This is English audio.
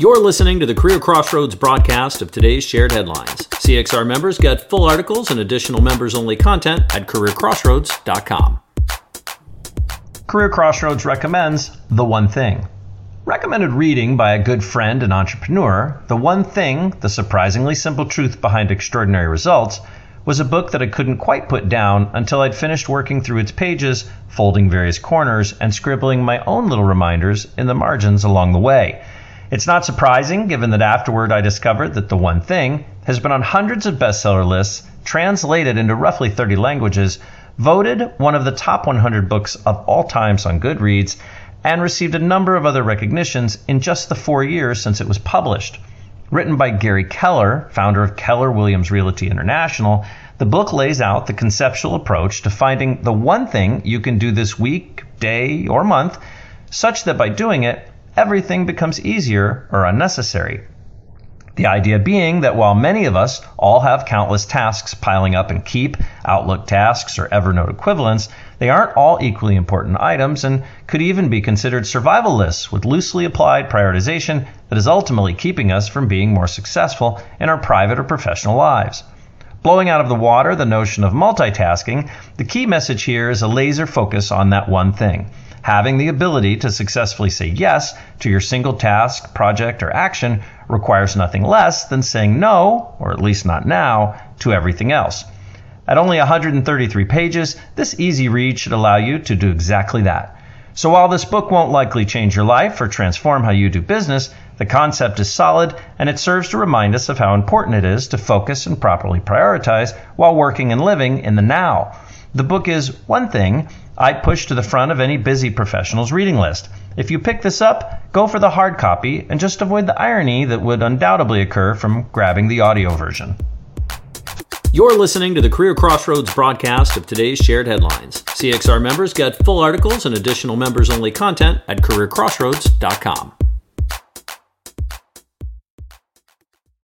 You're listening to the CareerXroads broadcast of today's shared headlines. CXR members get full articles and additional members only content at careerxroads.com. Career Crossroads recommends The One Thing. Recommended reading by a good friend and entrepreneur, The One Thing The Surprisingly Simple Truth Behind Extraordinary Results was a book that I couldn't quite put down until I'd finished working through its pages, folding various corners, and scribbling my own little reminders in the margins along the way. It's not surprising, given that afterward I discovered that The One Thing has been on hundreds of bestseller lists, translated into roughly 30 languages, voted one of the top 100 books of all times on Goodreads, and received a number of other recognitions in just the four years since it was published. Written by Gary Keller, founder of Keller Williams Realty International, the book lays out the conceptual approach to finding the one thing you can do this week, day, or month, such that by doing it, everything becomes easier or unnecessary. The idea being that while many of us all have countless tasks piling up in Keep, Outlook tasks, or Evernote equivalents, they aren't all equally important items and could even be considered survival lists with loosely applied prioritization that is ultimately keeping us from being more successful in our private or professional lives. Blowing out of the water the notion of multitasking, the key message here is a laser focus on that one thing. Having the ability to successfully say yes to your single task, project, or action requires nothing less than saying no, or at least not now, to everything else. At only 133 pages, this easy read should allow you to do exactly that. So while this book won't likely change your life or transform how you do business, the concept is solid and it serves to remind us of how important it is to focus and properly prioritize while working and living in the now. The book is one thing I'd push to the front of any busy professional's reading list. If you pick this up, go for the hard copy and just avoid the irony that would undoubtedly occur from grabbing the audio version. You're listening to the CareerXroads broadcast of today's shared headlines. CXR members get full articles and additional members only content at careerxroads.com.